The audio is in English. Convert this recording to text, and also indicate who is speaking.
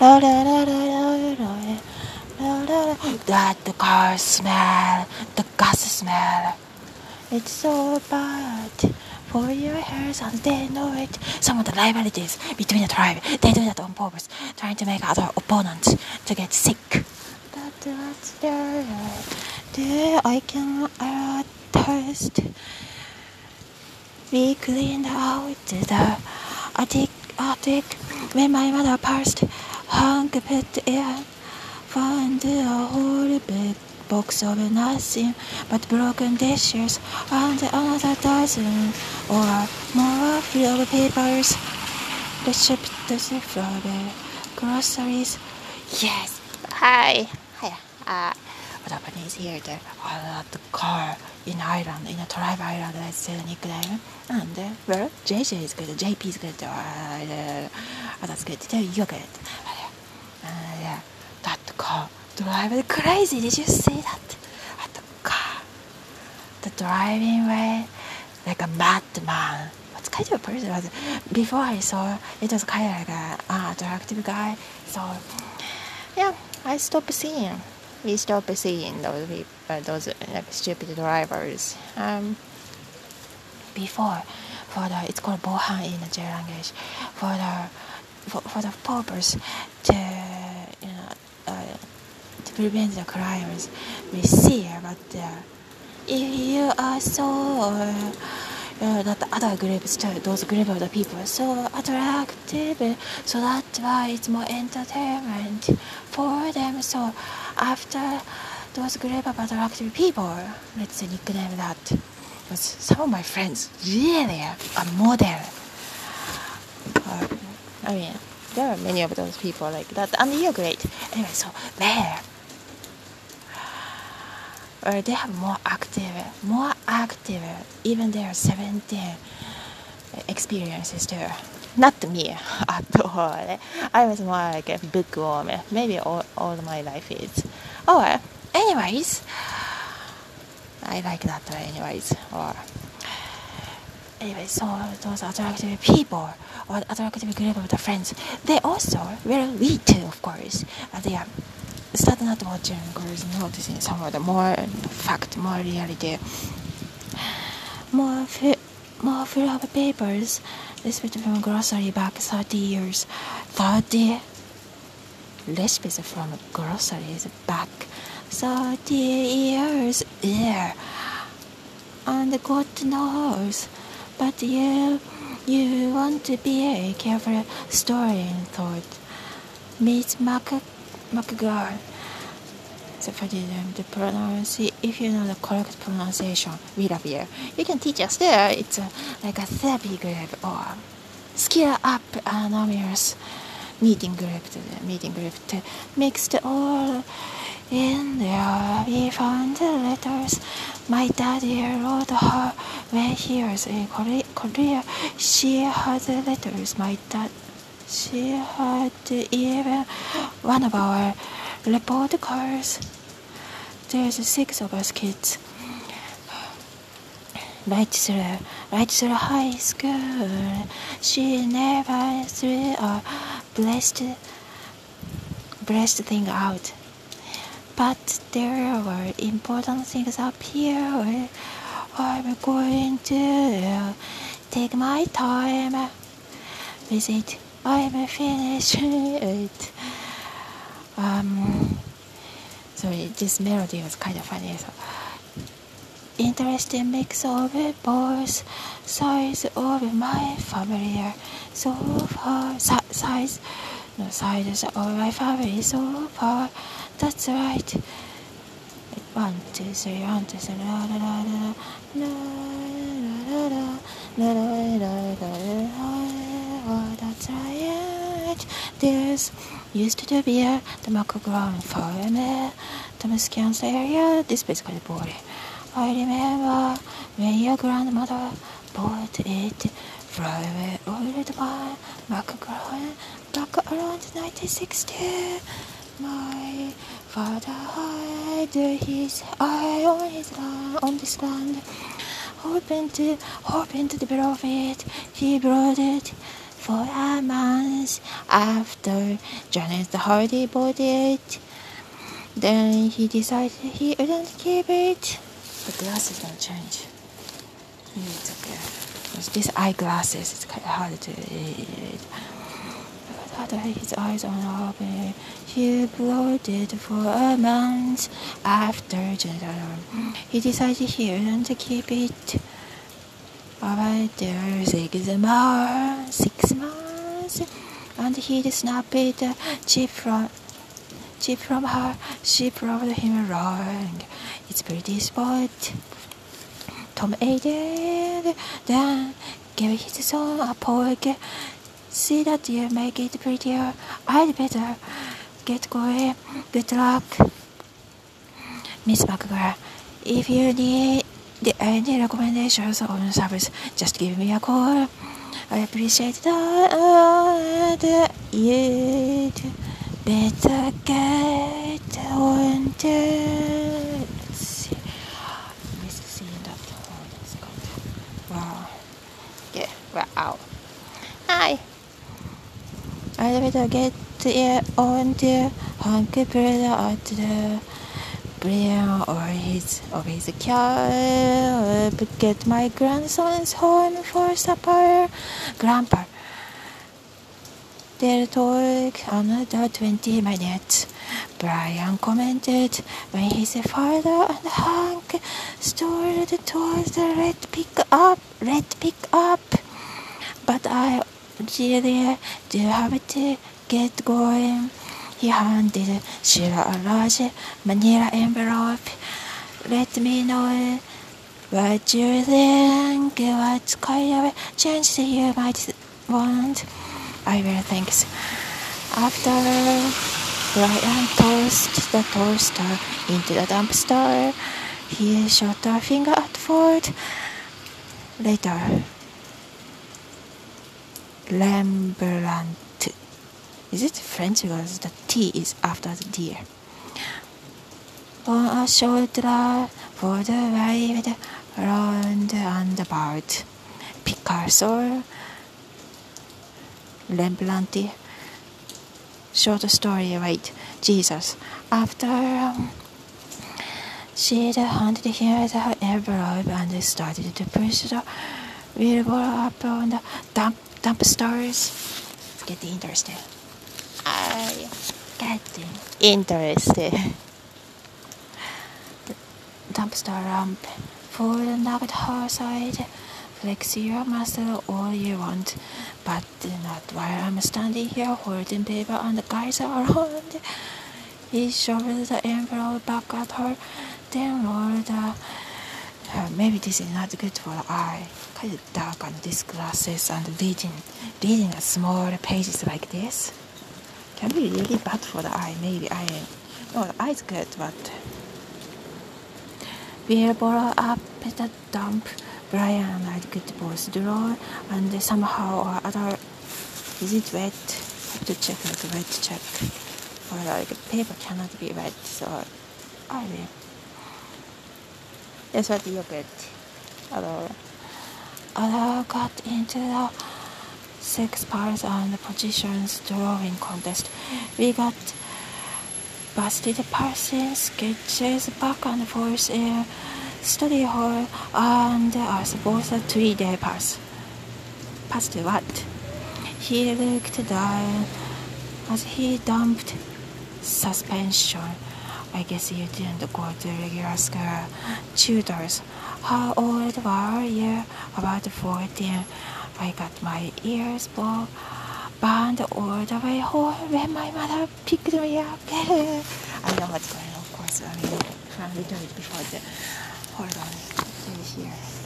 Speaker 1: That the car smell, the gas smell. It's so bad for your hairs and they know it. Some of the rivalities between the tribe, they do that on purpose, trying to make other opponents to get sick. I can uh, taste. We cleaned out the attic, attic when my mother passed. Hank put in, found a whole big box of nothing but broken dishes and another dozen or more full of papers. The ship does it from the groceries. Yes. Hi. Hi. Uh, what happened is here the, uh, the car in Ireland, in a tribe island, let's say the nickname. And uh, well, JJ is good, JP is good, uh, uh, that's good, you're good. Uh, yeah, that car drive crazy. Did you see that? The car, the driving way, like a madman. What kind of person was it? Before I saw, it was kind of like a uh, attractive guy. So yeah, I stopped seeing. We stopped seeing those people, those like stupid drivers. Um, before, for the it's called bohan in the J language, for the for, for the purpose to you know uh, to prevent the crimes we see. But uh, if you are so uh, uh, that other groups those group of the people so attractive, so that's why it's more entertainment for them. So after those group of attractive people, let's nickname that. Because some of my friends really are model. Uh, I mean, there are many of those people like that, and you're great. Anyway, so there. Uh, they have more active, more active, even they are 17 experiences too. Not me at all. I was more like a bookworm. Maybe all, all my life is. Oh, anyways, I like that way, anyways. Or anyway, so those attractive people or attractive group of the friends, they also, we too, of course, they are starting not watching girls, noticing the more fact, more reality, more fi- more full of papers, especially from grocery back 30 years, 30 recipes from groceries back 30 years, yeah, and God knows, but you, you want to be a careful storing thought. Miss Mac, McGraw. So for them to pronounce it, if you know the correct pronunciation, we love you. You can teach us there. It's a, like a therapy group or skill up anonymous meeting group the meeting group to mix the all in there. We found the letters my daddy wrote her when he was in. Korea. She had the letters my dad. She had even one of our report cards. There's six of us kids. Right through, high school. She never threw a blessed, blessed thing out. But there were important things up here. I'm going to take my time with it. I'm finished it. Um, sorry, this melody was kind of funny. So, interesting mix of both sides of my family so far. Si- size, no sides of my family so far. That's right. One, two, three, one, two, three, la la la la la la la la la la la la That's There's used to be a tobacco ground farm, the Muscans area. This basically boring. I remember when your grandmother bought it from old man McGraw back around 1960. My father had his eye on his land, on this land, hoping to hoping to develop it. He brought it for a month after Janet Hardy bought it. Then he decided he wouldn't keep it. The glasses don't change. It's okay. These eyeglasses, it's kind of hard to read. But his eyes on. He bloated for a month after Janet. He decided he wouldn't keep it. Alright, there six months, six months, and he snapped the uh, chip from chip from her. She proved him wrong. It's pretty spot. Tom aided, then gave his son a poke. See that you make it prettier. I'd better get going. Good luck, Miss McGrath. If you need the uh, any recommendations on oh, service, just give me a call. I appreciate that. You'd better get on to. Let's see. That. Oh, that's good. Wow. Yeah. Wow. Hi. I better get it on to Hank Brother at the Brian or his or his cat get my grandson's home for supper. Grandpa. They'll talk another 20 minutes. Brian commented when his father and Hank strolled towards the red pickup. Red pickup. But I really do have to get going. He handed Sheila a large manila envelope. Let me know what you think, what kind of change you might want. I will, thanks. After Brian tossed the toaster into the dumpster, he shot a finger at Ford. Later, Rembrandt is it French because the T is after the deer. On a drive for the ride around and about Picasso, Rembrandt, short story, right? Jesus. After um, she handed him the envelope and started to push the wheelbarrow up on the dump dumpsters. It's getting interesting. I getting interested. The dumpster ramp the nugget side. Flex your muscle all you want, but not while I'm standing here holding paper and the guys are around. He shoved the envelope back at her, then rolled the. Uh, maybe this is not good for the eye. Kind of dark on these glasses and reading, reading small pages like this can be really bad for the eye. Maybe I no the eye's good, but we brought up the dump. Brian and I could both draw, and somehow or other, is it wet? Have to check like wet check. Or like paper cannot be wet, so I will. That's what you get. Other, other got into the six parts the positions drawing contest. We got busted parsing sketches back and forth in study hall and I suppose a three day pass. Past what? He looked down as he dumped suspension. I guess you didn't go to regular school. Tutors. How old were you? About 14. I got my ears blown burned all the way home when my mother picked me up. I know what's going on, of course. I mean, I did it before the. Hold on, here.